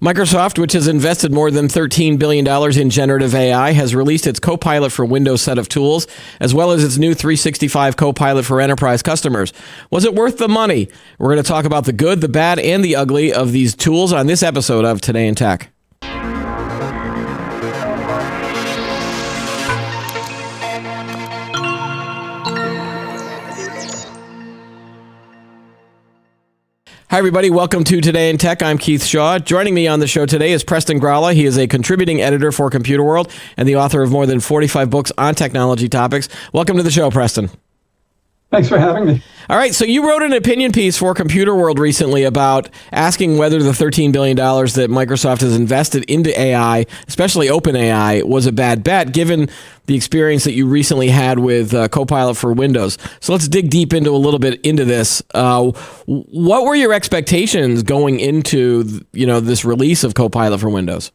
Microsoft, which has invested more than $13 billion in generative AI, has released its Copilot for Windows set of tools, as well as its new 365 Copilot for enterprise customers. Was it worth the money? We're going to talk about the good, the bad, and the ugly of these tools on this episode of Today in Tech. Hi, everybody. Welcome to Today in Tech. I'm Keith Shaw. Joining me on the show today is Preston Gralla. He is a contributing editor for Computerworld and the author of more than 45 books on technology topics. Welcome to the show, Preston. Thanks for having me. All right, so you wrote an opinion piece for Computerworld recently about asking whether the $13 billion that Microsoft has invested into AI, especially OpenAI, was a bad bet, given the experience that you recently had with uh, Copilot for Windows. So let's dig deep into a little bit into this. Uh, what were your expectations going into you know this release of Copilot for Windows?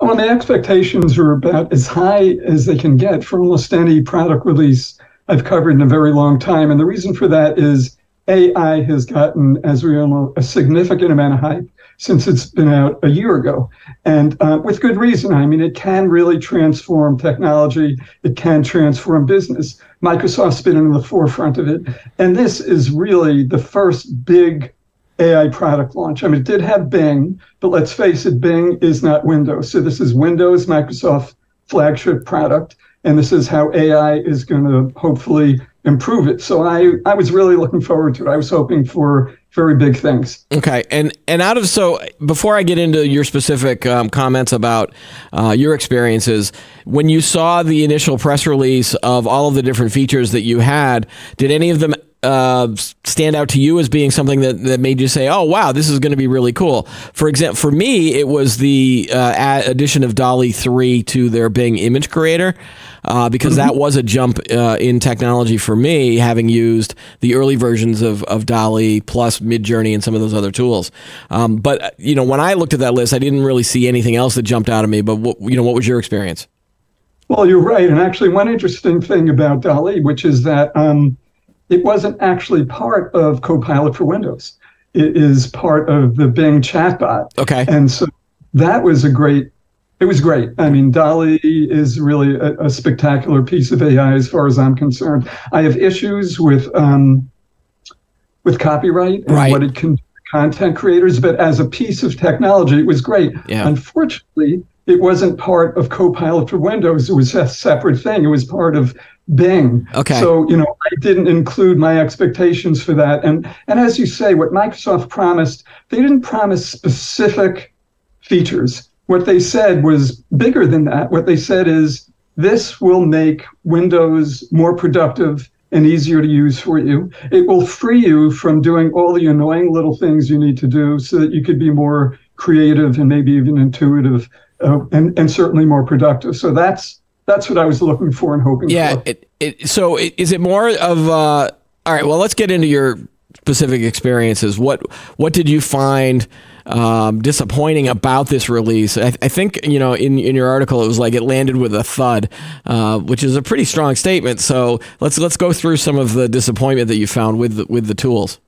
Well, the expectations are about as high as they can get for almost any product release I've covered in a very long time. And the reason for that is AI has gotten, as we all know, a significant amount of hype since it's been out a year ago. And uh, with good reason. I mean, it can really transform technology, it can transform business. Microsoft's been in the forefront of it. And this is really the first big AI product launch. I mean, it did have Bing, but let's face it, Bing is not Windows. So this is Windows, Microsoft flagship product and this is how AI is going to hopefully improve it. So I, I was really looking forward to it. I was hoping for very big things. Okay, and and out of so before I get into your specific um, comments about uh, your experiences, when you saw the initial press release of all of the different features that you had, did any of them uh, stand out to you as being something that, that made you say, "Oh, wow, this is going to be really cool"? For example, for me, it was the uh, addition of DALL-E three to their Bing image creator. Uh, because that was a jump uh, in technology for me, having used the early versions of, of DALL-E plus Midjourney and some of those other tools. Um, but uh, you know, when I looked at that list, I didn't really see anything else that jumped out at me. But what, you know, what was your experience? Well, you're right, and actually, one interesting thing about DALL-E, which is that um, it wasn't actually part of Copilot for Windows. It is part of the Bing chatbot. Okay. And so that was a great, it was great. I mean, DALL-E is really a, a spectacular piece of AI as far as I'm concerned. I have issues with um, with copyright and right. what it can do content creators, but as a piece of technology, it was great. Yeah. Unfortunately, it wasn't part of Copilot for Windows. It was a separate thing. It was part of Bing. Okay. So, you know, I didn't include my expectations for that. And and as you say, what Microsoft promised, they didn't promise specific features. What they said was bigger than that. What they said is this will make Windows more productive and easier to use for you. It will free you from doing all the annoying little things you need to do so that you could be more creative and maybe even intuitive uh, and, and certainly more productive. So that's that's what I was looking for and hoping yeah, for. Yeah. It, it, so is it more of uh, all right? Well, let's get into your specific experiences. What what did you find um, disappointing about this release? I, I, think you know in in your article it was like it landed with a thud, uh, which is a pretty strong statement. So let's let's go through some of the disappointment that you found with the, with the tools.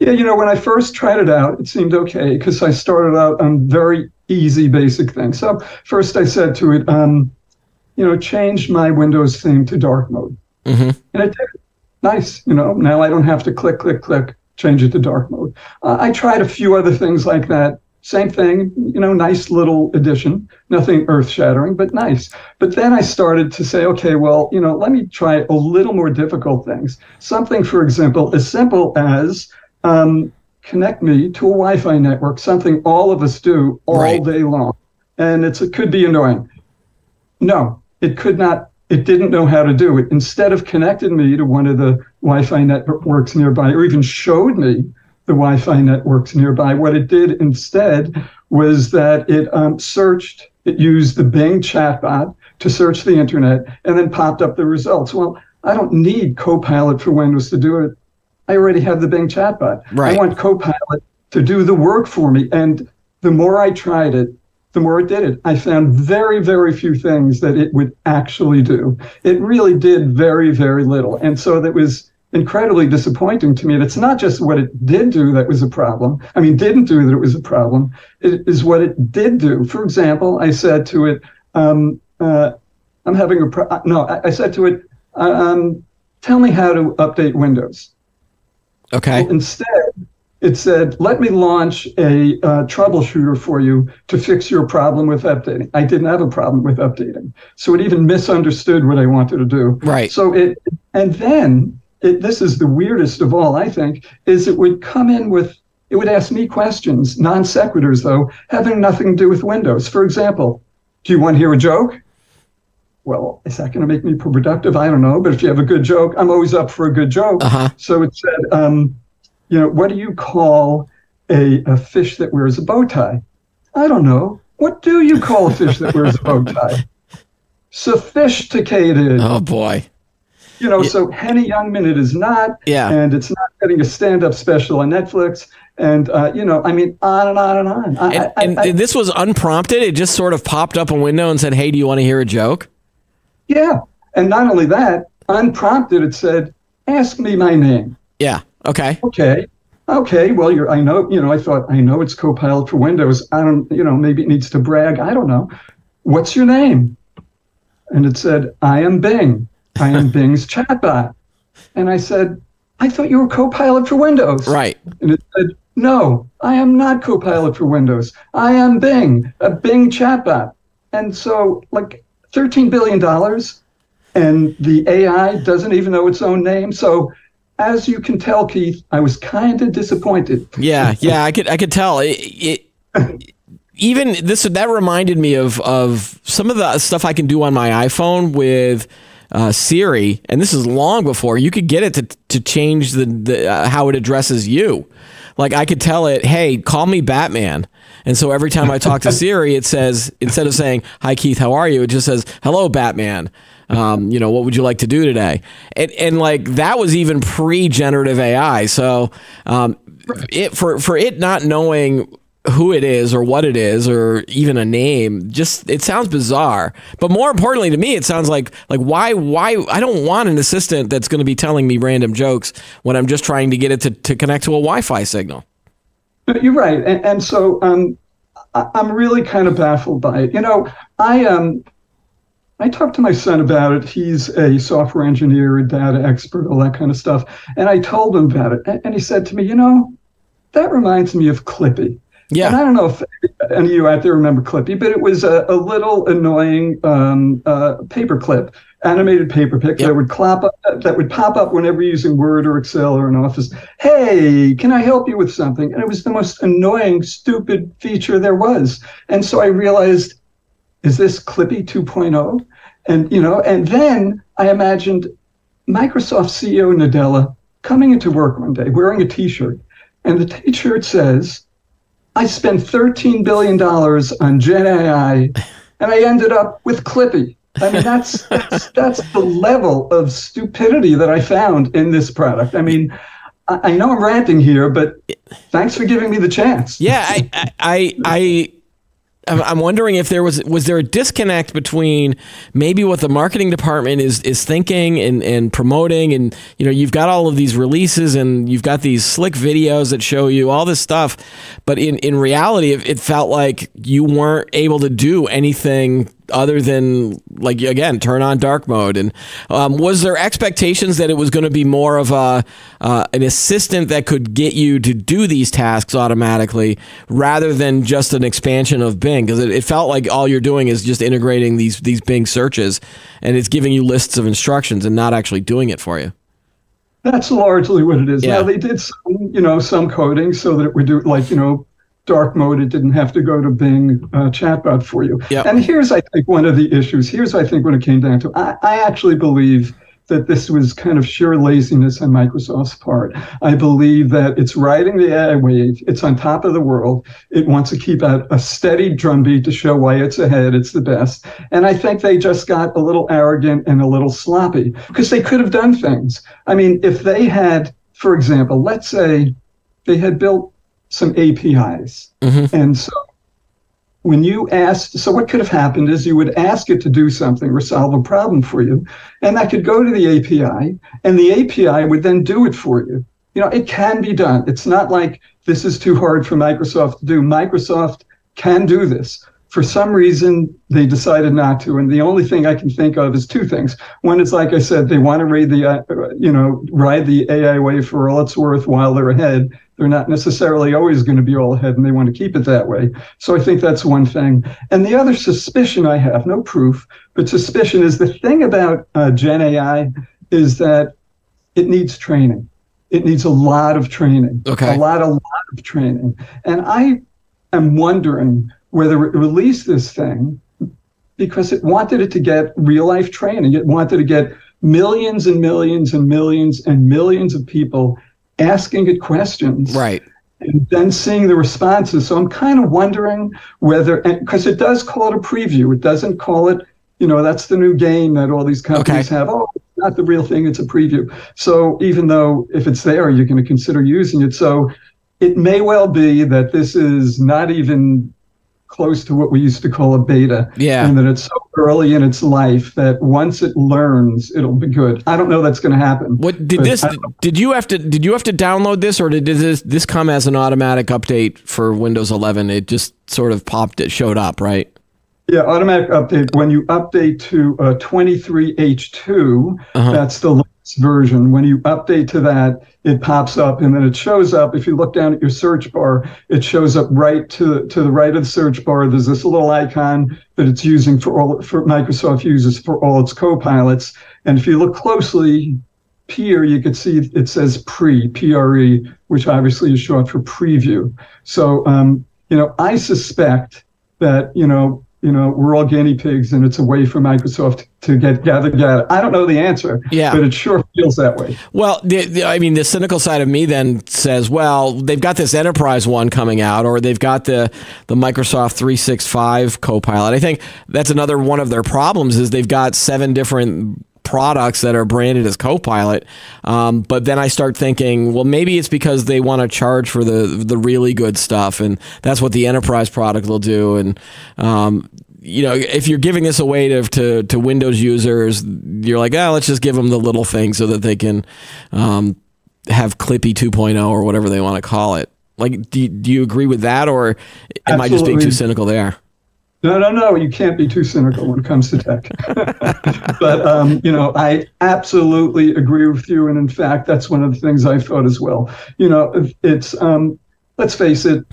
Yeah, you know, when I first tried it out, it seemed okay because I started out on very easy, basic things. So first I said to it, um, you know, change my Windows theme to dark mode. Mm-hmm. And it did. Nice. You know, now I don't have to click, click, click, change it to dark mode. Uh, I tried a few other things like that. Same thing, you know, nice little addition, nothing earth shattering, but nice. But then I started to say, okay, well, you know, let me try a little more difficult things. Something, for example, as simple as um, connect me to a Wi Fi network, something all of us do all right. day long. And it's, it could be annoying. No, it could not, it didn't know how to do it. Instead of connecting me to one of the Wi Fi networks nearby, or even showed me the Wi Fi networks nearby, what it did instead was that it um, searched, it used the Bing chatbot to search the internet and then popped up the results. Well, I don't need Copilot for Windows to do it. I already have the Bing chatbot. Right. I want Copilot to do the work for me. And the more I tried it, the more it did it. I found very, very few things that it would actually do. It really did very, very little. And so that was incredibly disappointing to me. And it's not just what it did do that was a problem. I mean, didn't do that it was a problem. It is what it did do. For example, I said to it, um, uh, I'm having a pro- no. I, I, said to it, um, tell me how to update Windows. Okay. Well, instead, it said, let me launch a uh, troubleshooter for you to fix your problem with updating. I didn't have a problem with updating. So it even misunderstood what I wanted to do. Right. So it, and then it, this is the weirdest of all, I think, is it would come in with, it would ask me questions, non sequiturs though, having nothing to do with Windows. For example, do you want to hear a joke? Well, is that going to make me productive? I don't know. But if you have a good joke, I'm always up for a good joke. Uh-huh. So it said, um, you know, what do you call a, a fish that wears a bow tie? I don't know. What do you call a fish that wears a bow tie? Sophisticated. Oh boy. You know, yeah. so Henny Youngman, it is not. Yeah. And it's not getting a stand-up special on Netflix. And uh, you know, I mean, on and on and on. I, and, I, and I, this was unprompted. It just sort of popped up a window and said, "Hey, do you want to hear a joke?" Yeah. And not only that, unprompted, it said, "Ask me my name." Yeah. Okay. Okay. Okay. Well, you're. I know. You know. I thought. I know it's Copilot for Windows. I don't. You know. Maybe it needs to brag. I don't know. What's your name? And it said, "I am Bing. I am Bing's chatbot." And I said, "I thought you were Copilot for Windows." Right. And it said, "No, I am not Copilot for Windows. I am Bing, a Bing chatbot." And so, like, thirteen billion dollars, and the AI doesn't even know its own name. So as you can tell, Keith, I was kind of disappointed. Yeah, yeah, I could, I could tell. It, it, even this, that reminded me of of some of the stuff I can do on my iPhone with uh, Siri, and this is long before you could get it to to change the, the uh, how it addresses you. Like I could tell it, hey, call me Batman. And so every time I talk to Siri, it says instead of saying "Hi Keith, how are you?" it just says "Hello Batman." Um, you know, what would you like to do today? And, and like that was even pre-generative AI. So um, it for for it not knowing who it is or what it is or even a name just it sounds bizarre but more importantly to me it sounds like like why why i don't want an assistant that's going to be telling me random jokes when i'm just trying to get it to, to connect to a wi-fi signal you're right and, and so um, I, i'm really kind of baffled by it you know i um I talked to my son about it. He's a software engineer, a data expert, all that kind of stuff. And I told him about it. And he said to me, You know, that reminds me of Clippy. Yeah. And I don't know if any of you out there remember Clippy, but it was a, a little annoying um, uh, paperclip, animated paperclip yep. that would clap up, that would pop up whenever using Word or Excel or an Office. Hey, can I help you with something? And it was the most annoying, stupid feature there was. And so I realized, is this Clippy 2.0? And you know, and then I imagined Microsoft CEO Nadella coming into work one day wearing a T-shirt, and the T-shirt says I spent $13 billion on Gen AI and I ended up with Clippy. I mean, that's, that's, that's the level of stupidity that I found in this product. I mean, I, I know I'm ranting here, but thanks for giving me the chance. Yeah, I, I, I, I'm wondering if there was was there a disconnect between maybe what the marketing department is is thinking and, and promoting? And you know you've got all of these releases and you've got these slick videos that show you all this stuff. But in in reality it, it felt like you weren't able to do anything other than like again turn on dark mode. And um, was there expectations that it was going to be more of a uh, an assistant that could get you to do these tasks automatically rather than just an expansion of bing? Because it, it, felt like all you're doing is just integrating these these bing searches and it's giving you lists of instructions and not actually doing it for you. That's largely what it is. Yeah. now they did some you know some coding so that it would do like you know dark mode. It didn't have to go to Bing uh, chatbot for you. Yep. And here's, I think, one of the issues. Here's, I think, when it came down to, I, I actually believe that this was kind of sheer laziness on Microsoft's part. I believe that it's riding the AI wave. It's on top of the world. It wants to keep out a steady drumbeat to show why it's ahead. It's the best. And I think they just got a little arrogant and a little sloppy because they could have done things. I mean, if they had, for example, let's say they had built some APIs. Mm-hmm. And so when you asked, so what could have happened is you would ask it to do something or solve a problem for you, and that could go to the API, and the API would then do it for you. You know, it can be done. It's not like this is too hard for Microsoft to do. Microsoft can do this. For some reason, they decided not to, and the only thing I can think of is two things. One is, like I said, they want to ride the, uh, you know, ride the AI wave for all it's worth while they're ahead. They're not necessarily always going to be all ahead, and they want to keep it that way. So I think that's one thing. And the other suspicion I have, no proof, but suspicion is the thing about uh, Gen AI is that it needs training. It needs a lot of training. Okay. A lot, a lot of training. And I am wondering whether it released this thing because it wanted it to get real life training. It wanted to get millions and millions and millions and millions of people asking it questions. Right. And then seeing the responses. So I'm kind of wondering whether, because it does call it a preview, it doesn't call it, you know, that's the new game that all these companies Okay. have. Oh, it's not the real thing, it's a preview. So even though if it's there, you're going to consider using it. So it may well be that this is not even close to what we used to call a beta. Yeah. And that it's so early in its life that once it learns, it'll be good. I don't know that's going to happen. What did this? Did you have to? Did you have to download this, or did this this come as an automatic update for Windows 11? It just sort of popped. It showed up, right? Yeah, automatic update. When you update to uh, 23H2, Uh-huh. that's the version. When you update to that, it pops up and then it shows up. If you look down at your search bar, it shows up right to, to the right of the search bar. There's this little icon that it's using for all for Microsoft uses for all its co-pilots. And if you look closely here, you can see it says pre, P-R-E, which obviously is short for preview. So, um, you know, I suspect that, you know, you know, we're all guinea pigs and it's a way for Microsoft to get gather data. I don't know the answer, Yeah. but it sure feels that way. Well, the, the, I mean, the cynical side of me then says, well, they've got this enterprise one coming out, or they've got the the Microsoft 365 Copilot. I think that's another one of their problems is they've got seven different products that are branded as Copilot. Um, but then I start thinking, well, maybe it's because they want to charge for the the really good stuff, and that's what the enterprise product will do. And um, you know, if you're giving this away to, to, to Windows users, you're like, oh, let's just give them the little thing so that they can um, have Clippy 2.0 or whatever they want to call it. Like, do do you agree with that, or am I just being too cynical there? No, no, no. You can't be too cynical when it comes to tech. but um, you know, I absolutely agree with you, and in fact, that's one of the things I thought as well. You know, it's um, let's face it,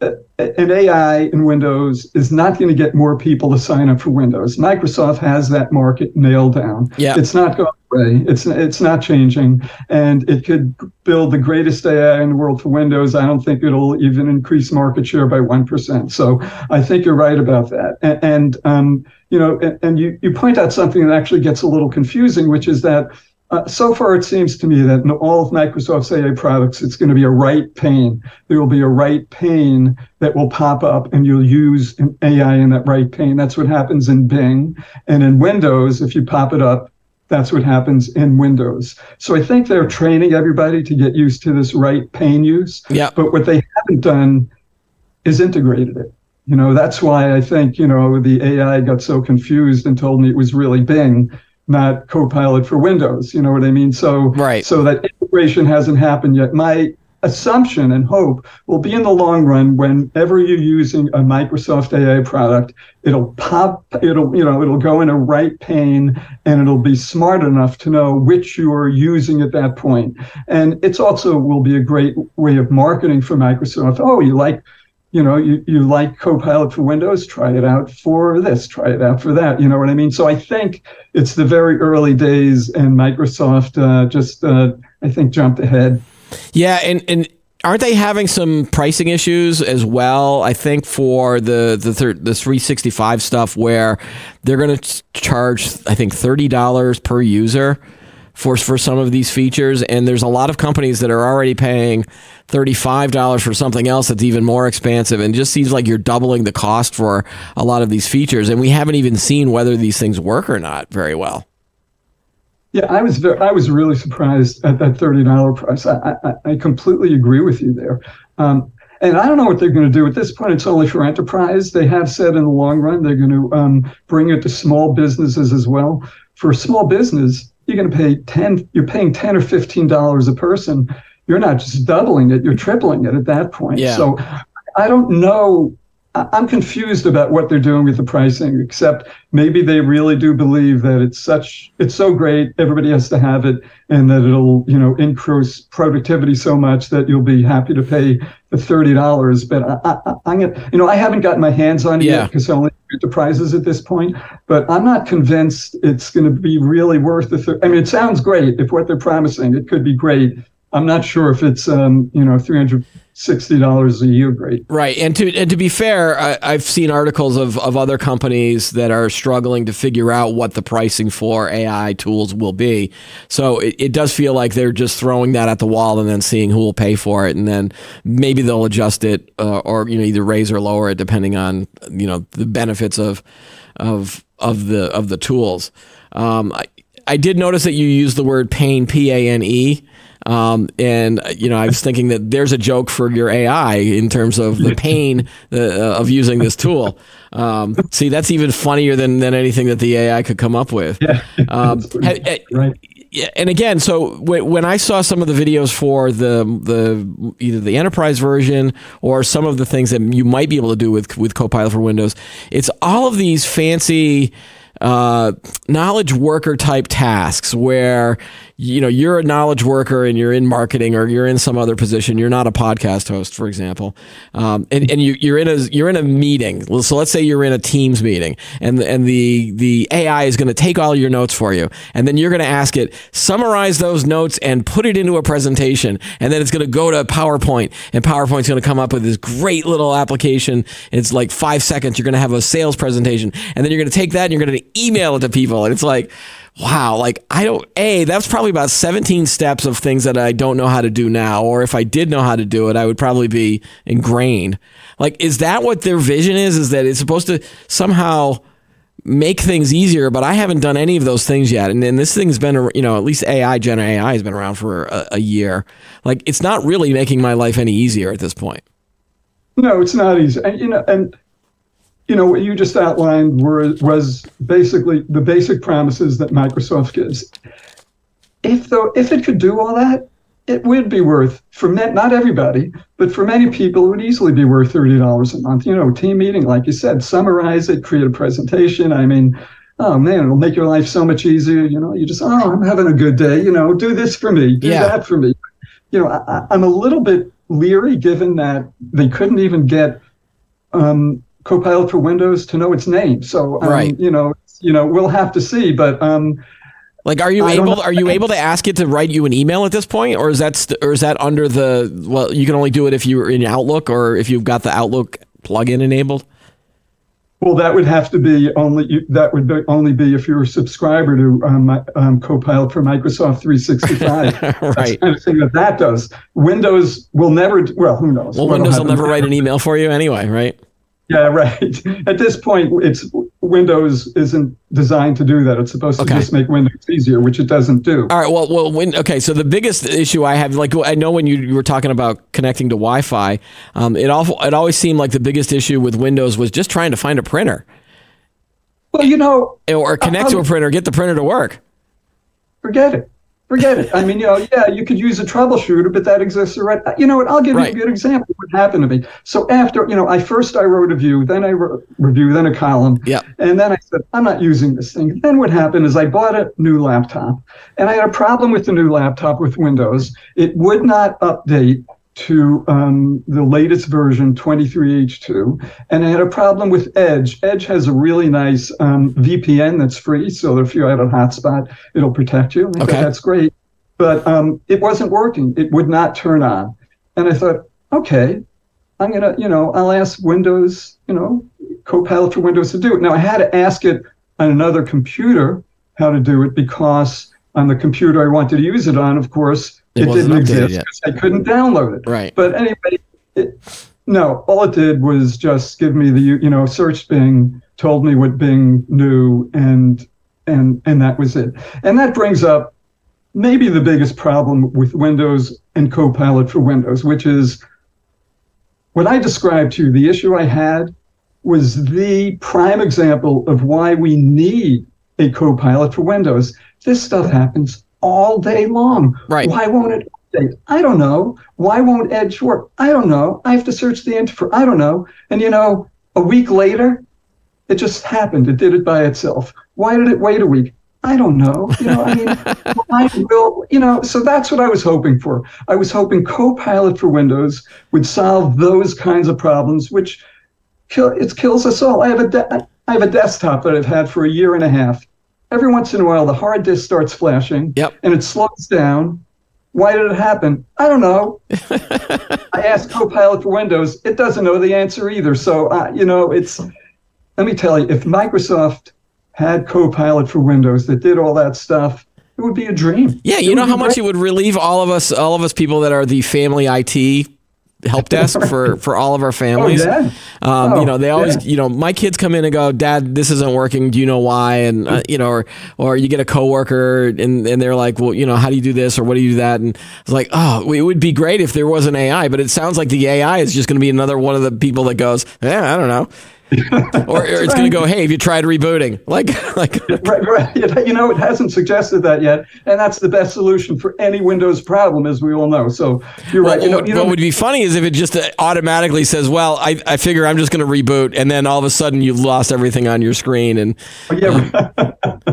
an AI in Windows is not going to get more people to sign up for Windows. Microsoft has that market nailed down. Yeah. It's not going away. It's it's not changing, and it could build the greatest AI in the world for Windows. I don't think it'll even increase market share by one percent. So I think you're right about that. And, and um, you know, and, and you you point out something that actually gets a little confusing, which is that. Uh, so far, it seems to me that in all of Microsoft's AI products, it's going to be a right pane. There will be a right pane that will pop up, and you'll use an AI in that right pane. That's what happens in Bing. And in Windows, if you pop it up, that's what happens in Windows. So I think they're training everybody to get used to this right pane use. Yeah. But what they haven't done is integrated it. You know, that's why I think, you know, the AI got so confused and told me it was really Bing, not Copilot for Windows. You know what I mean? So, Right. so that integration hasn't happened yet. My assumption and hope will be in the long run whenever you're using a Microsoft AI product, it'll pop, it'll, you know, it'll go in a right pane and it'll be smart enough to know which you are using at that point. And it's also will be a great way of marketing for Microsoft. Oh, you like you know, you, you like Copilot for Windows, try it out for this, try it out for that. You know what I mean? So I think it's the very early days, and Microsoft uh, just, uh, I think, jumped ahead. Yeah, and and aren't they having some pricing issues as well? I think for the the thir- the 365 stuff where they're going to charge I think $30 per user for for some of these features and there's a lot of companies that are already paying $35 for something else that's even more expansive and just seems like you're doubling the cost for a lot of these features and we haven't even seen whether these things work or not very well. Yeah, I was very, I was really surprised at that thirty dollar price. I, I I completely agree with you there. Um, And I don't know what they're going to do at this point. It's only for enterprise. They have said in the long run they're going to um, bring it to small businesses as well. For small business, you're going to pay ten. You're paying ten or fifteen dollars a person. You're not just doubling it; you're tripling it at that point. Yeah. So I don't know I'm confused about what they're doing with the pricing, except maybe they really do believe that it's such, it's so great, everybody has to have it, and that it'll, you know, increase productivity so much that you'll be happy to pay the thirty dollars. But I, I, am gonna, you know, I haven't gotten my hands on it yeah. yet because I only enterprises at this point. But I'm not convinced it's going to be really worth the. Thir- I mean, it sounds great if what they're promising, it could be great. I'm not sure if it's, um, you know, 300 sixty dollars a year great. Right and to and to be fair I, have seen articles of, of other companies that are struggling to figure out what the pricing for ai tools will be. So it, it does feel like they're just throwing that at the wall and then seeing who will pay for it and then maybe they'll adjust it uh, or you know either raise or lower it depending on you know the benefits of of of the of the tools. Um, I, I did notice that you used the word pain p a n e um, and you know, I was thinking that there's a joke for your AI in terms of the pain uh, of using this tool. Um, see, that's even funnier than, than anything that the AI could come up with. Yeah. Um, right. Yeah, and again, so when I saw some of the videos for the the either the enterprise version or some of the things that you might be able to do with with Copilot for Windows, it's all of these fancy uh, knowledge worker type tasks where you know you're a knowledge worker and you're in marketing or you're in some other position. You're not a podcast host for example. Um, and, and you, you're in a you're in a meeting. So let's say you're in a teams meeting and and the the ai is going to take all your notes for you. And then you're going to ask it summarize those notes and put it into a presentation. And then it's going to go to powerpoint and powerpoint's going to come up with this great little application. It's like five seconds. You're going to have a sales presentation. And then you're going to take that and you're going to email it to people. And it's like wow, like I don't, A, that's probably about 17 steps of things that I don't know how to do now. Or if I did know how to do it, I would probably be ingrained. Like, is that what their vision is? Is that it's supposed to somehow make things easier, but I haven't done any of those things yet. And, this thing's been, you know, at least AI, Gen AI has been around for a, a year. Like, it's not really making my life any easier at this point. No, it's not easy. And, you know, and you know, what you just outlined were, was basically the basic promises that Microsoft gives. If though, if it could do all that, it would be worth for not everybody, but for many people, it would easily be worth thirty dollars a month. You know, team meeting, like you said, summarize it, create a presentation. I mean, oh man, it'll make your life so much easier. You know, you just, oh, I'm having a good day. You know, do this for me, do yeah. that for me. You know, I, I'm a little bit leery given that they couldn't even get um, Copilot for Windows to know its name. So, um, right. you know, you know, we'll have to see. But um, like, are you I able? Are you able to ask it to write you an email at this point, or is that st- or is that under the? Well, you can only do it if you're in Outlook or if you've got the Outlook plugin enabled. Well, that would have to be only that would be only be if you're a subscriber to um, um, Copilot for Microsoft 365. right. That's kind of thing that that does. Windows will never. Well, who knows? Well, Windows will never write an email for you anyway, right? Yeah, right. At this point, it's Windows isn't designed to do that. It's supposed to okay. just make Windows easier, which it doesn't do. All right. Well, well, when, okay. So the biggest issue I have, like I know when you, you were talking about connecting to Wi-Fi, um, it all it always seemed like the biggest issue with Windows was just trying to find a printer. Well, you know, or connect uh, to a printer, get the printer to work. Forget it forget it. I mean, you know, yeah, you could use a troubleshooter, but that exists right. You know what? I'll give right. you a good example. What happened to me? So after, you know, I first I wrote a view, then I wrote review, then a column, yeah, and then I said I'm not using this thing. Then what happened is I bought a new laptop, and I had a problem with the new laptop with Windows. It would not update to um, the latest version 23H2, and I had a problem with Edge. Edge has a really nice um, VPN that's free, so if you have a hotspot, it'll protect you. Okay. that's great, but um, it wasn't working. It would not turn on, and I thought, okay, I'm gonna, you know, I'll ask Windows, you know, Copilot for Windows to do it. Now I had to ask it on another computer how to do it because on the computer I wanted to use it on, of course it, it didn't exist because I couldn't download it. Right. But anyway, it, no, all it did was just give me the you know search Bing, told me what Bing knew, and and and that was it. And that brings up maybe the biggest problem with Windows and Copilot for Windows, which is what I described to you, the issue I had was the prime example of why we need a co-pilot for Windows. This stuff happens all day long. Right. Why won't it update? I don't know. Why won't Edge work? I don't know. I have to search the internet for I don't know. And you know, a week later, it just happened. It did it by itself. Why did it wait a week? I don't know. You know, I mean, I will, you know, so that's what I was hoping for. I was hoping Copilot for Windows would solve those kinds of problems, which kill, it kills us all. I have a de- I have a desktop that I've had for a year and a half. Every once in a while, the hard disk starts flashing, Yep. and it slows down. Why did it happen? I don't know. I asked Copilot for Windows. It doesn't know the answer either. So, uh, you know, it's, let me tell you, if Microsoft had Copilot for Windows that did all that stuff, it would be a dream. Yeah, you know how much great. it would relieve all of us, all of us people that are the family IT help desk for for all of our Oh, families. yeah. Um, Oh, you know, they always, yeah. you know, my kids come in and go, "Dad, this isn't working. Do you know why?" And uh, you know, or or you get a coworker and and they're like, "Well, you know, how do you do this or what do you do that?" And it's like, "Oh, it would be great if there was an AI, but it sounds like the AI is just going to be another one of the people that goes, "Yeah, I don't know." or, or it's going to go, "Hey, have you tried rebooting?" Like like Right, right. You know, it hasn't suggested that yet, and that's the best solution for any Windows problem, as we all know. So you're Well, right. You know, what, you what know, would be funny is if it just uh, automatically says, "Well, I, I figure I'm just going to reboot," and then all of a sudden you've lost everything on your screen, and yeah,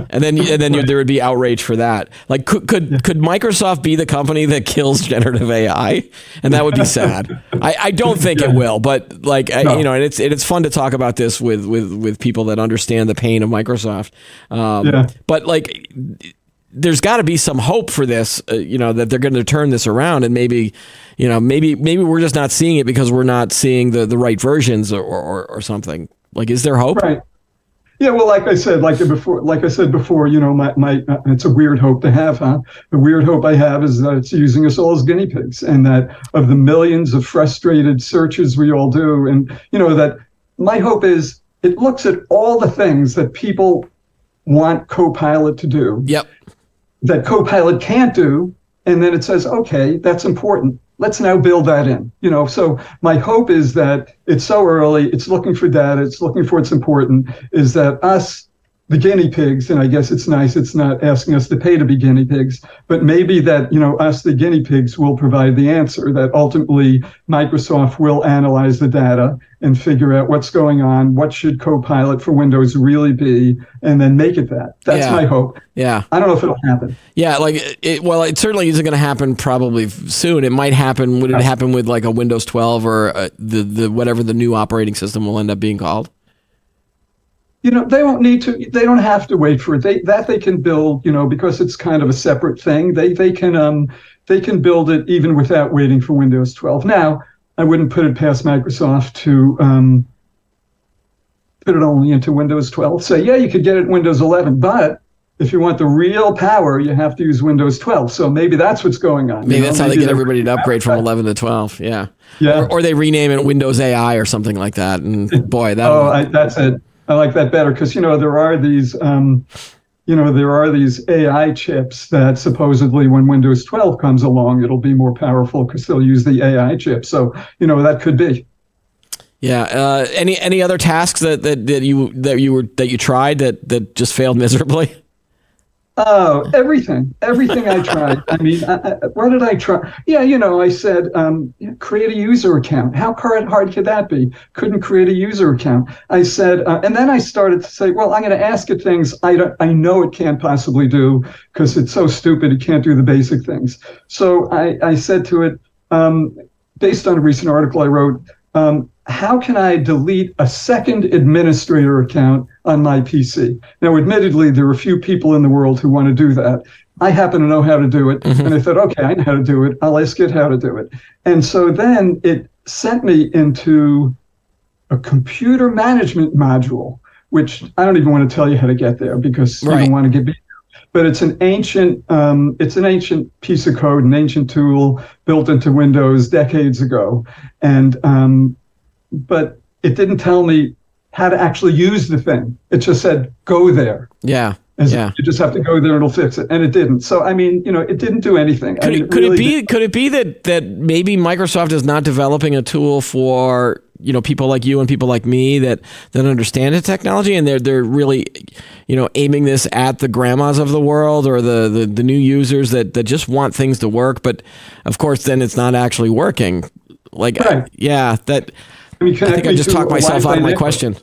and then and then you, there would be outrage for that. Like, could could, could Microsoft be the company that kills generative AI? And that would be sad. I, I don't think it will, but like I, you know, and it's it's fun to talk about this with with with people that understand the pain of Microsoft. Um, Yeah. But like there's got to be some hope for this, uh, you know, that they're going to turn this around, and maybe, you know, maybe maybe we're just not seeing it because we're not seeing the the right versions or or, or something. Like, is there hope? right. Yeah, well, like I said, like before, like I said before, you know, my, my uh, it's a weird hope to have, huh? The weird hope I have is that it's using us all as guinea pigs, and that of the millions of frustrated searches we all do, and you know that my hope is it looks at all the things that people want Copilot to do, Yep. that Copilot can't do, and then it says, okay, that's important. Let's now build that in. You know, so my hope is that it's so early, it's looking for data, it's looking for what's important, is that us, the guinea pigs, and I guess it's nice it's not asking us to pay to be guinea pigs, but maybe that, you know, us, the guinea pigs, will provide the answer, that ultimately Microsoft will analyze the data and figure out what's going on, what should Copilot for Windows really be, and then make it that. That's Yeah. my hope. Yeah. I don't know if it'll happen. Yeah, like it. Well, it certainly isn't going to happen probably soon. It might happen. Would it happen with like a Windows 12 or uh, the the whatever the new operating system will end up being called? You know they don't need to they don't have to wait for it they that they can build you know because it's kind of a separate thing they they can um they can build it even without waiting for windows 12 now i wouldn't put it past microsoft to um put it only into windows 12 say yeah you could get it in windows 11 but if you want the real power you have to use windows 12 so maybe that's what's going on you Maybe know? that's how they get everybody to upgrade from 11 to 12. Yeah. yeah Or, or they rename it Windows AI or something like that. And boy, that. Oh, I, that's it. I like that better because you know there are these, um, you know, there are these AI chips that supposedly when Windows 12 comes along, it'll be more powerful because they'll use the AI chip. So you know that could be. yeah. Uh, any any other tasks that, that, that you that you were that you tried that that just failed miserably? Oh, everything, everything I tried. I mean, I, I, what did I try? Yeah, you know, I said um, create a user account. How hard, could that be? Couldn't create a user account. I said, uh, and then I started to say, well, I'm going to ask it things I don't, I know it can't possibly do because it's so stupid. It can't do the basic things. So I, I said to it, um, based on a recent article I wrote, um, how can I delete a second administrator account on my PC? Now, admittedly, there are a few people in the world who want to do that. I happen to know how to do it. And I thought, okay, I know how to do it. I'll ask it how to do it. And so then it sent me into a computer management module, which I don't even want to tell you how to get there because you Right. don't want to get beat. But it's an ancient, um, it's an ancient piece of code, an ancient tool built into Windows decades ago, and um, but it didn't tell me how to actually use the thing. It just said go there. Yeah. As Yeah. you just have to go there and it'll fix it, and it didn't. So I mean, you know, it didn't do anything. I Could, mean, it, could really it be didn't. could it be that that maybe Microsoft is not developing a tool for you know people like you and people like me that that understand the technology and they're they're really you know aiming this at the grandmas of the world or the the, the new users that that just want things to work but of course then it's not actually working like Right. yeah that I mean, I think I just talked myself out of my network. question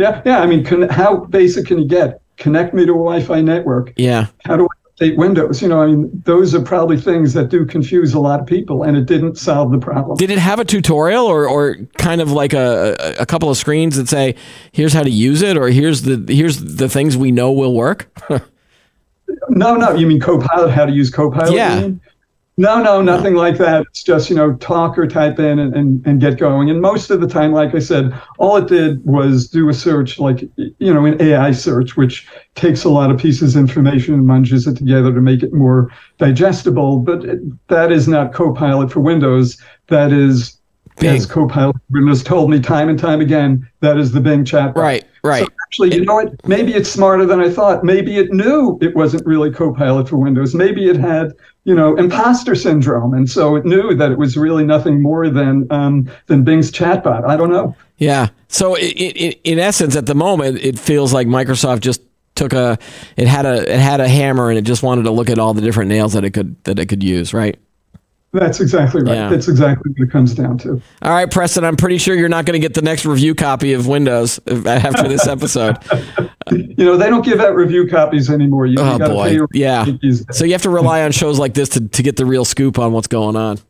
Yeah, yeah. I mean, con- how basic can you get? Connect me to a Wi-Fi network. yeah How do I update Windows? You know, I mean, those are probably things that do confuse a lot of people, and it didn't solve the problem. Did it have a tutorial or, or kind of like a, a couple of screens that say, here's how to use it or here's the here's the things we know will work? No, no. You mean Copilot? How to use Copilot? Yeah. No, no, nothing like that. It's just, you know, talk or type in and, and, and get going. And most of the time, like I said, all it did was do a search, like, you know, an AI search, which takes a lot of pieces of information and munges it together to make it more digestible. But that is not Copilot for Windows. That is, Bing. as Copilot Windows told me time and time again, that is the Bing chatbot. right, right. So actually, you know what? Maybe it's smarter than I thought. Maybe it knew it wasn't really Copilot for Windows. Maybe it had, you know, imposter syndrome, and so it knew that it was really nothing more than um, than Bing's chatbot. I don't know. yeah. So it, it, in essence, at the moment, it feels like Microsoft just took a it had a it had a hammer and it just wanted to look at all the different nails that it could that it could use, right? That's exactly right. Yeah. That's exactly what it comes down to. All right, Preston, I'm pretty sure you're not going to get the next review copy of Windows after this episode. You know, they don't give out review copies anymore. You, Oh you boy, yeah. So you have to rely on shows like this to, to get the real scoop on what's going on.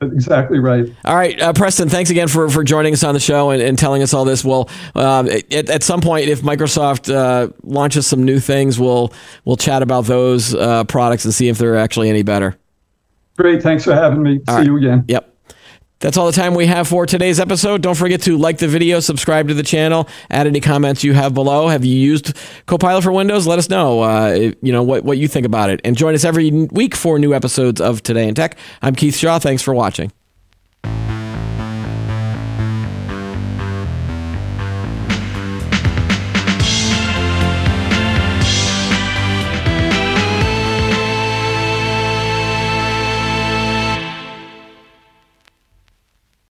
exactly right. All right, uh, Preston, thanks again for, for joining us on the show and, and telling us all this. Well, um, at, at some point, if Microsoft uh, launches some new things, we'll we'll chat about those uh, products and see if they're actually any better. Great. Thanks for having me. See right. you again. Yep. That's all the time we have for today's episode. Don't forget to like the video, subscribe to the channel, add any comments you have below. Have you used Copilot for Windows? Let us know. Uh, you know what what you think about it, and join us every week for new episodes of Today in Tech. I'm Keith Shaw. Thanks for watching.